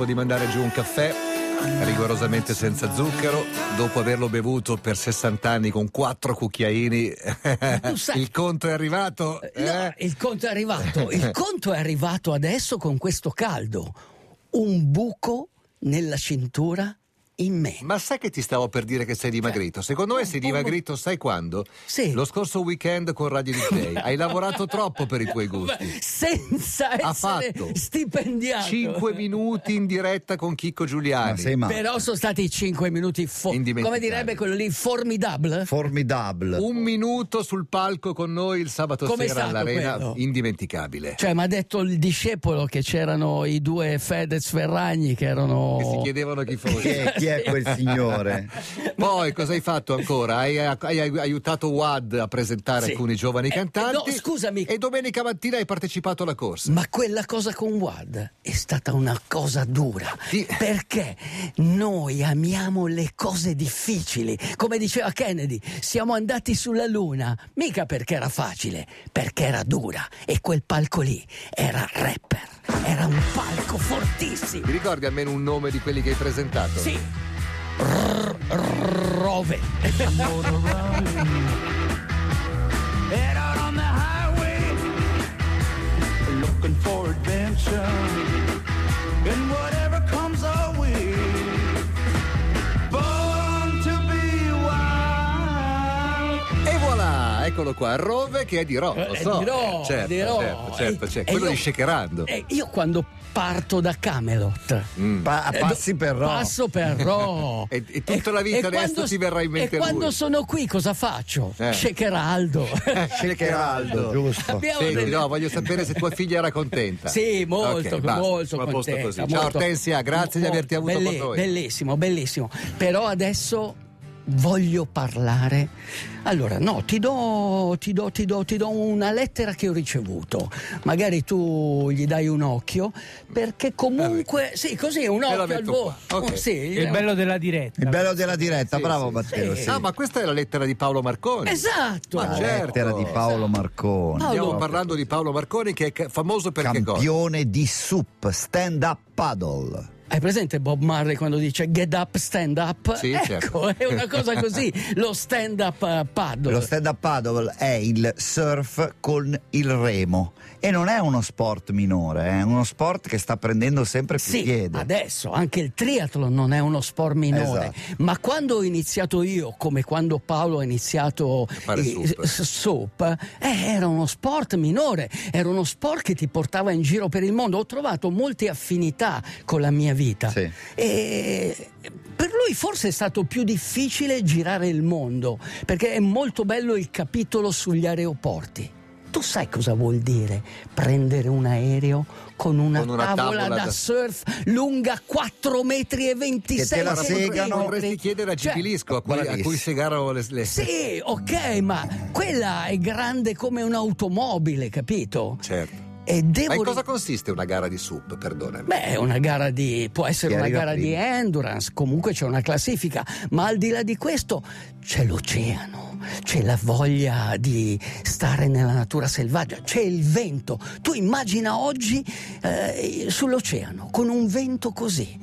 tempo di mandare giù un caffè rigorosamente senza zucchero, dopo averlo bevuto per 60 anni con quattro cucchiaini, il conto è arrivato? Eh? No, il conto è arrivato. Il conto è arrivato adesso con questo caldo. Un buco nella cintura in me. Ma sai che ti stavo per dire che sei dimagrito? Secondo me sei dimagrito, sai quando? Sì. Lo scorso weekend con Radio DJ. Hai lavorato troppo per i tuoi gusti. Senza ha essere fatto stipendiato. 5 minuti in diretta con Chicco Giuliani. Ma Però sono stati 5 minuti fo- come direbbe quello lì formidable. Formidable. Un minuto sul palco con noi il sabato Come sera all'arena, quello? indimenticabile. Cioè, mi ha detto il discepolo che c'erano i due Fedez Ferragni che erano. Che si chiedevano chi fosse. Chi è, quel signore? Poi cosa hai fatto ancora? Hai, hai aiutato Wad a presentare Sì. alcuni giovani Eh, cantanti. no, scusami. E domenica mattina hai partecipato alla corsa. Ma quella cosa con Wad è stata una cosa dura. Sì. Perché noi amiamo le cose difficili. Come diceva Kennedy, siamo andati sulla Luna. Mica perché era facile, perché era dura. E quel palco lì era rapper. Era un palco fortissimo. Ti ricordi almeno un nome di quelli che hai presentato? Sì. R- Rove. Out on the highway, looking for adventure. And whatever comes our eccolo qua, Rove che è di Ro, lo Eh, so. dirò, Eh, certo, dirò. certo, certo, E- certo. e quello io- di Shakerando. Eh, io quando parto da Camelot Mm. Pa- passi per Ro. Passo per Ro. E- e tutta la vita adesso quando- ti verrà in mente E quando lui. sono qui cosa faccio? Eh. Shakeraldo. Shakeraldo, giusto. Abbiamo Senti, delle- no, voglio sapere se tua figlia era contenta. Sì, molto, Ok, basta, molto contenta. così. Ciao molto- Ortensia, grazie di molto- averti avuto belli- con noi. Bellissimo, bellissimo. Però adesso voglio parlare. Allora, no, ti do, ti do, ti do, ti do una lettera che ho ricevuto. Magari tu gli dai un occhio, perché comunque, sì, così un occhio al volo. qua. Ok. Oh, sì, Il bello della diretta. Il bello della diretta, Sì, bravo sì, Matteo. sì. sì. Ah, ma questa è la lettera di Paolo Marconi. Esatto. Ma La certo. lettera di Paolo Marconi. Paolo- Stiamo parlando di Paolo Marconi che è famoso per che cosa? Campione di SUP, stand up paddle. Hai presente Bob Marley quando dice get up, stand up? Sì, ecco, certo. è una cosa così, lo stand up eh, paddle. Lo stand up paddle è il surf con il remo e non è uno sport minore, è uno sport che sta prendendo sempre più Sì, piede. adesso anche il triathlon non è uno sport minore, Esatto. ma quando ho iniziato io, come quando Paolo ha iniziato eh, SUP. s- SUP, eh, era uno sport minore, era uno sport che ti portava in giro per il mondo. Ho trovato molte affinità con la mia vita. Sì. E per lui forse è stato più difficile girare il mondo, perché è molto bello il capitolo sugli aeroporti. Tu sai cosa vuol dire prendere un aereo con una, Con una tavola, tavola da, da- surf lunga 4 metri e 26 Che te la segano. Dovresti chiedere a Cioè, Gibilisco a cui, a cui segaro le, le... Sì, ok, ma quella è grande come un'automobile, capito? Certo. E devo Ma in cosa consiste una gara di SUP, perdonami? Beh, una gara di. può essere una gara di prima. endurance, comunque c'è una classifica, ma al di là di questo c'è l'oceano, c'è la voglia di stare nella natura selvaggia, c'è il vento. Tu immagina oggi eh, sull'oceano con un vento così.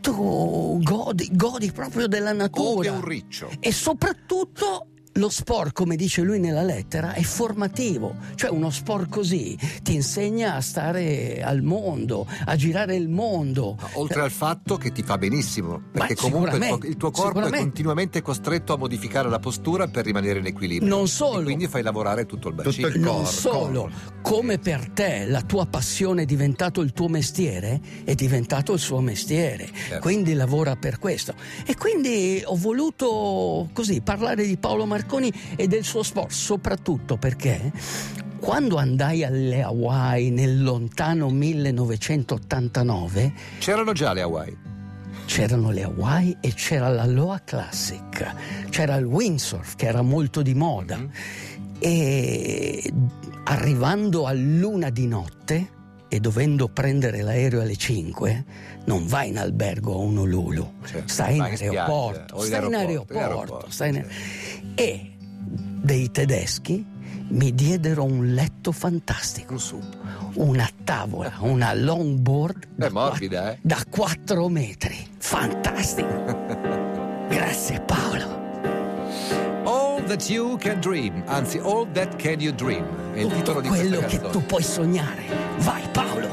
Tu godi, godi proprio della natura. Come un riccio. E soprattutto lo sport, come dice lui nella lettera, è formativo. Cioè uno sport così ti insegna a stare al mondo, a girare il mondo. Oltre al fatto che ti fa benissimo, perché Ma comunque il tuo, il tuo corpo è continuamente costretto a modificare la postura per rimanere in equilibrio. Non solo. E quindi fai lavorare tutto il bacino. Tutto il Non cor- solo, come per te la tua passione è diventato il tuo mestiere, è diventato il suo mestiere, Certo. quindi lavora per questo. E quindi ho voluto così parlare di Paolo Marconi e del suo sport, soprattutto perché quando andai alle Hawaii nel lontano 1989 C'erano già le Hawaii. c'erano le Hawaii e c'era l'Aloha Classic, c'era il windsurf che era molto di moda Mm. e arrivando a luna di notte e dovendo prendere l'aereo alle 5 non vai in albergo a Honolulu, Certo, stai in aeroporto, stai in aeroporto, stai in- e dei tedeschi mi diedero un letto fantastico, Un una tavola, una longboard È morbida, eh? da 4 metri. Fantastico! Grazie Paolo. All that you can dream, anzi, all that can you dream. È il titolo di quello che tu puoi sognare. Vai Paolo!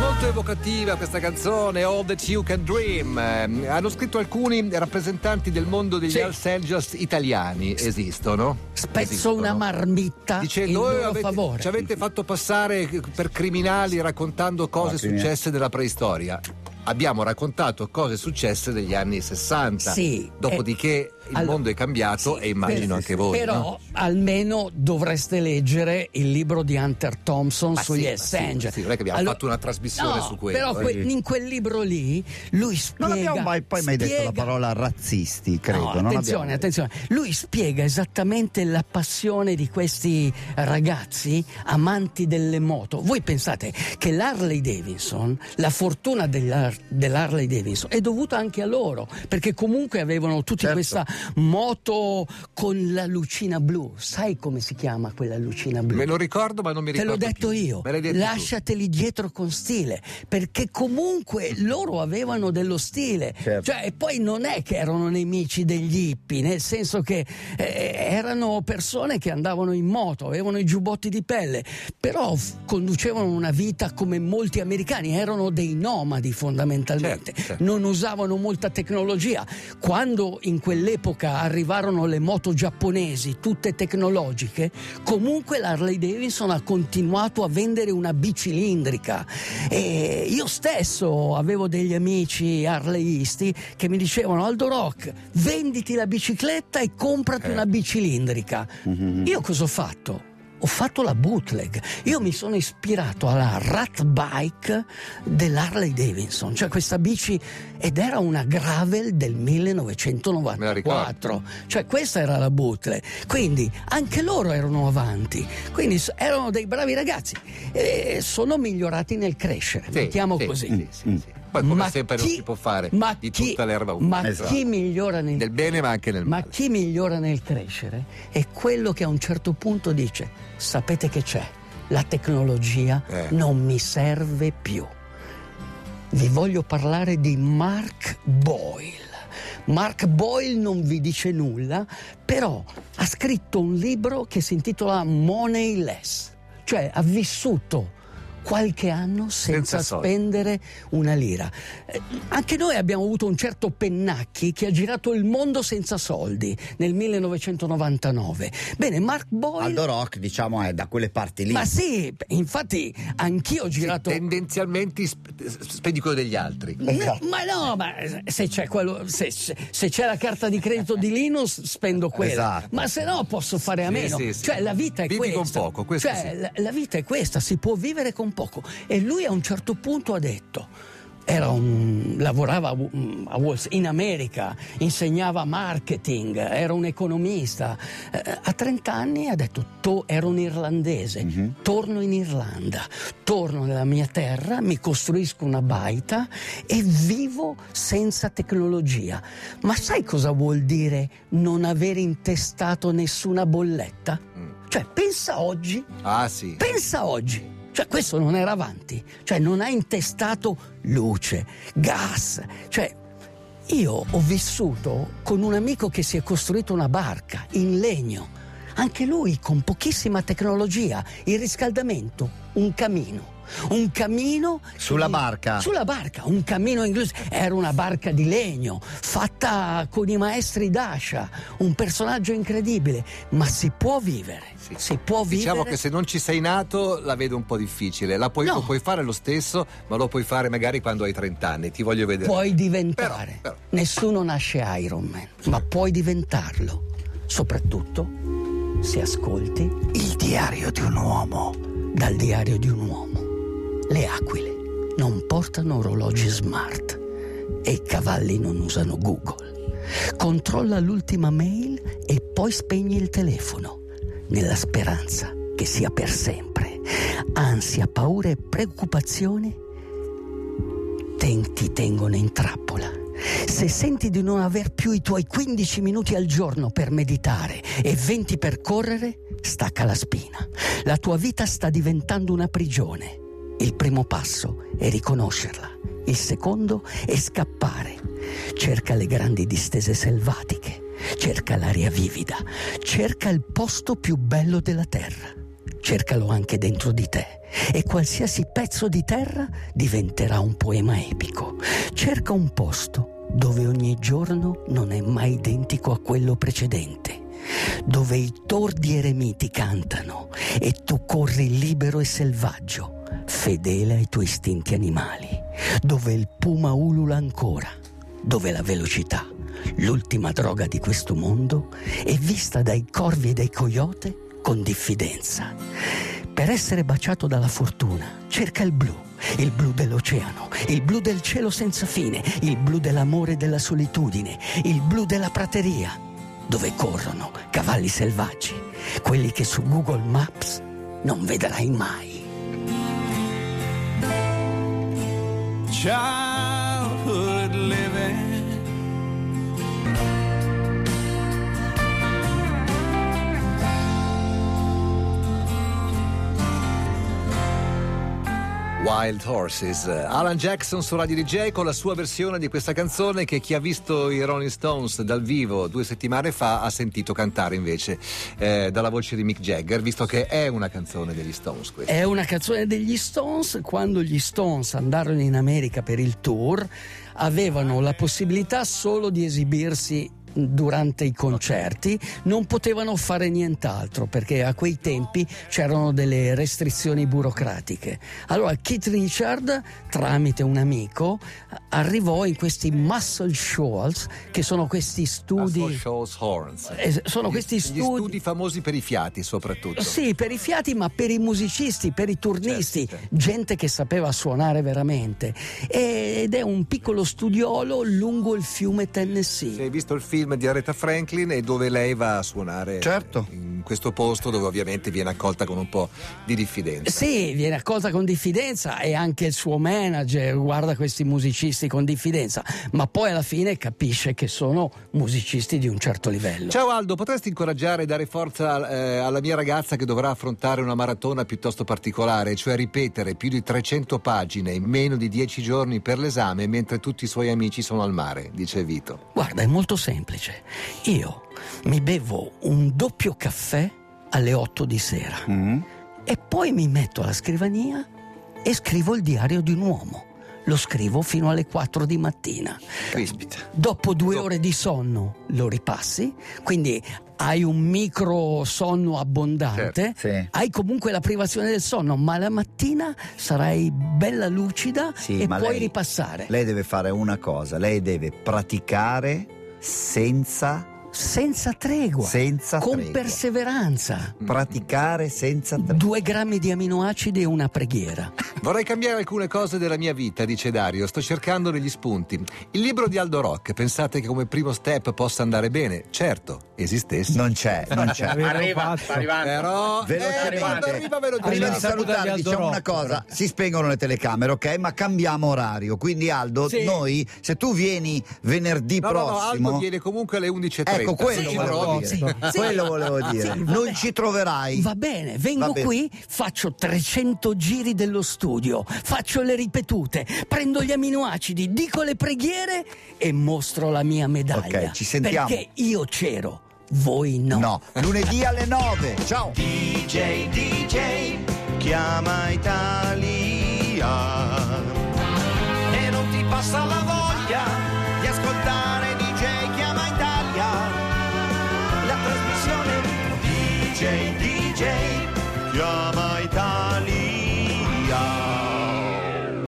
Molto evocativa questa canzone, All That You Can Dream. Eh, hanno scritto alcuni rappresentanti del mondo degli Sì. Angels italiani. Esistono? Spezzo Esistono. una marmitta Dicendo, in "Oh, loro avete- favore. ci avete fatto passare per criminali raccontando cose successe nella preistoria. Abbiamo raccontato cose successe negli anni 60. Sì, Dopodiché il allora- mondo è cambiato sì, e immagino per- anche voi. Però no? almeno dovreste leggere il libro di Hunter Thompson Ma sugli sì, Hells sì, sì, non è che abbiamo Allora- fatto una trasmissione No, su quello, Però eh. que- in quel libro lì lui spiega. Non abbiamo mai, poi mai detto la spiega- parola razzisti, credo. No, attenzione, attenzione. Lui spiega esattamente la passione di questi ragazzi amanti delle moto. Voi pensate che l'Harley Davidson, la fortuna dell'Har- dell'Harley Davidson è dovuta anche a loro, perché comunque avevano tutti Certo. questa moto con la lucina blu. Sai come si chiama quella lucina blu? Me lo ricordo, ma non mi Te ricordo. l'ho detto più. io, Me l'hai detto tu. lasciateli dietro con stile, perché comunque loro avevano dello stile. Certo. Cioè, e poi non è che erano nemici degli hippie, nel senso che eh, erano persone che andavano in moto, avevano i giubbotti di pelle, però f- conducevano una vita come molti americani, erano dei nomadi fondamentalmente, Certo, certo. non usavano molta tecnologia. Quando in quell'epoca arrivarono le moto giapponesi, tutte tecnologiche, comunque l'Harley Davidson ha continuato a vendere una bicilindrica. E io stesso avevo degli amici harleyisti che mi dicevano Aldo Rock, venditi la bicicletta e comprati Eh. una bicilindrica. Io cosa ho fatto? Ho fatto la bootleg. Io mi sono ispirato alla rat bike dell'Harley Davidson, cioè questa bici ed era una gravel del Me la 1994. Cioè questa era la bootleg. Quindi anche loro erano avanti. Quindi erano dei bravi ragazzi e sono migliorati nel crescere, Sì, mettiamo sì, così. sì, sì, sì. Poi come Ma sempre non chi- si può fare ma di chi- tutta l'erba umida. Ma Esatto. chi migliora nel Nel bene ma anche nel ma male. chi migliora nel crescere è quello che a un certo punto dice: sapete che c'è? La tecnologia Eh. non mi serve più. Vi voglio parlare di Mark Boyle. Mark Boyle non vi dice nulla, però ha scritto un libro che si intitola Moneyless, cioè ha vissuto qualche anno senza, Senza spendere una lira. Eh, anche noi abbiamo avuto un certo Pennacchi che ha girato il mondo senza soldi nel 1999. Bene, Mark Boyle... Aldo Rock, diciamo, è da quelle parti lì. Ma sì, infatti anch'io ho girato... Tendenzialmente sp- spendi quello degli altri. No, ma no, ma se c'è, quello, se, se- c'è la carta di credito di Linus spendo quella, Esatto. ma se no posso fare a Sì, meno. sì, sì. Cioè la vita è Vivi con questa. poco, questo cioè, sì. la, la vita è questa, si può vivere con poco. E lui a un certo punto ha detto. Era un, lavorava Street, in America, insegnava marketing, era un economista. Eh, a 30 anni ha detto: "To- Ero un irlandese, torno in Irlanda, torno nella mia terra, mi costruisco una baita e vivo senza tecnologia. Ma sai cosa vuol dire non aver intestato nessuna bolletta? Cioè, pensa oggi Ah sì. Pensa oggi. Cioè, questo non era avanti. Cioè, non ha intestato luce, gas. Cioè, io ho vissuto con un amico che si è costruito una barca in legno. Anche lui con pochissima tecnologia. Il riscaldamento, un camino. Un camino Sulla barca? Sulla barca, un camino inglese. Era una barca di legno, fatta con i maestri d'ascia, un personaggio incredibile, ma si può vivere. Sì. Si può vivere. Diciamo che se non ci sei nato la vedo un po' difficile. La puoi, No. Lo puoi fare lo stesso, ma lo puoi fare magari quando hai 30 anni. Ti voglio vedere. Puoi diventare. Però- però- Nessuno nasce Iron Man, ma puoi diventarlo. Soprattutto se ascolti il diario di un uomo. Dal diario di un uomo. Le aquile non portano orologi smart e i cavalli non usano Google. Controlla l'ultima mail e poi spegni il telefono, nella speranza che sia per sempre. Ansia, paura e preoccupazione ti tengono in trappola. Se senti di non aver più i tuoi 15 minuti al giorno per meditare e 20 per correre, stacca la spina. La tua vita sta diventando una prigione. Il primo passo è riconoscerla, il secondo è scappare. Cerca le grandi distese selvatiche, cerca l'aria vivida, cerca il posto più bello della terra. Cercalo anche dentro di te e qualsiasi pezzo di terra diventerà un poema epico. Cerca un posto dove ogni giorno non è mai identico a quello precedente, dove i tordi eremiti cantano e tu corri libero e selvaggio, fedele ai tuoi istinti animali, dove il puma ulula ancora, dove la velocità, l'ultima droga di questo mondo, è vista dai corvi e dai coyote con diffidenza. Per essere baciato dalla fortuna, cerca il blu, il blu dell'oceano, il blu del cielo senza fine, il blu dell'amore e della solitudine, il blu della prateria, dove corrono cavalli selvaggi, quelli che su Google Maps non vedrai mai. Childhood Wild Horses. Alan Jackson su Radio DJ con la sua versione di questa canzone che chi ha visto i Rolling Stones dal vivo due settimane fa ha sentito cantare invece eh, dalla voce di Mick Jagger, visto che è una canzone degli Stones questa. È una canzone degli Stones. Quando gli Stones andarono in America per il tour, avevano la possibilità solo di esibirsi durante i concerti, non potevano fare nient'altro perché a quei tempi c'erano delle restrizioni burocratiche. Allora Keith Richard, tramite un amico, arrivò in questi Muscle Shoals, che sono questi studi... Muscle Shoals Horns. Eh, sono Gli- questi studi- studi famosi per i fiati soprattutto. Sì, per i fiati, ma per i musicisti, per i turnisti, Certo, certo. gente che sapeva suonare veramente. Ed è un piccolo studiolo lungo il fiume Tennessee. Se hai visto il film di Aretha Franklin e dove lei va a suonare Certo. in questo posto dove ovviamente viene accolta con un po' di diffidenza. Sì, viene accolta con diffidenza e anche il suo manager guarda questi musicisti con diffidenza, ma poi alla fine capisce che sono musicisti di un certo livello. Ciao Aldo, potresti incoraggiare e dare forza eh, alla mia ragazza che dovrà affrontare una maratona piuttosto particolare, cioè ripetere più di 300 pagine in meno di 10 giorni per l'esame mentre tutti i suoi amici sono al mare, dice Vito. Guarda, è molto semplice. Io mi bevo un doppio caffè alle 8 di sera. Mm. E poi mi metto alla scrivania e scrivo il diario di un uomo. Lo scrivo fino alle 4 di mattina. Caspita. Dopo due ore di sonno lo ripassi, quindi hai un micro sonno abbondante, Certo, sì. hai comunque la privazione del sonno, ma la mattina sarai bella lucida Sì, e puoi lei- ripassare. Lei deve fare una cosa, lei deve praticare senza Senza tregua, Senza con tregua. perseveranza. praticare senza tregua. Due grammi di aminoacidi e una preghiera. Vorrei cambiare alcune cose della mia vita, dice Dario, sto cercando degli spunti. Il libro di Aldo Rock, pensate che come primo step possa andare bene? Certo, esistesse. Non c'è, non c'è. Arriva, sta arrivando. Però eh, Velocemente. quando arriva ve lo dico. Prima di Saluta di salutarvi diciamo una cosa, si spengono le telecamere, ok? Ma cambiamo orario. Quindi Aldo, Sì. noi, se tu vieni venerdì No, no, no, prossimo... Aldo viene comunque alle 11.30. Ecco, quello Sì, volevo dire. Sì, sì. Quello volevo dire. Sì, non ci troverai. Va bene, vengo Va bene. qui, faccio 300 giri dello studio, faccio le ripetute, prendo gli aminoacidi, dico le preghiere e mostro la mia medaglia. Ok, ci sentiamo. Perché io c'ero, voi no. No, lunedì alle 9. Ciao. DJ, DJ, chiama Italia.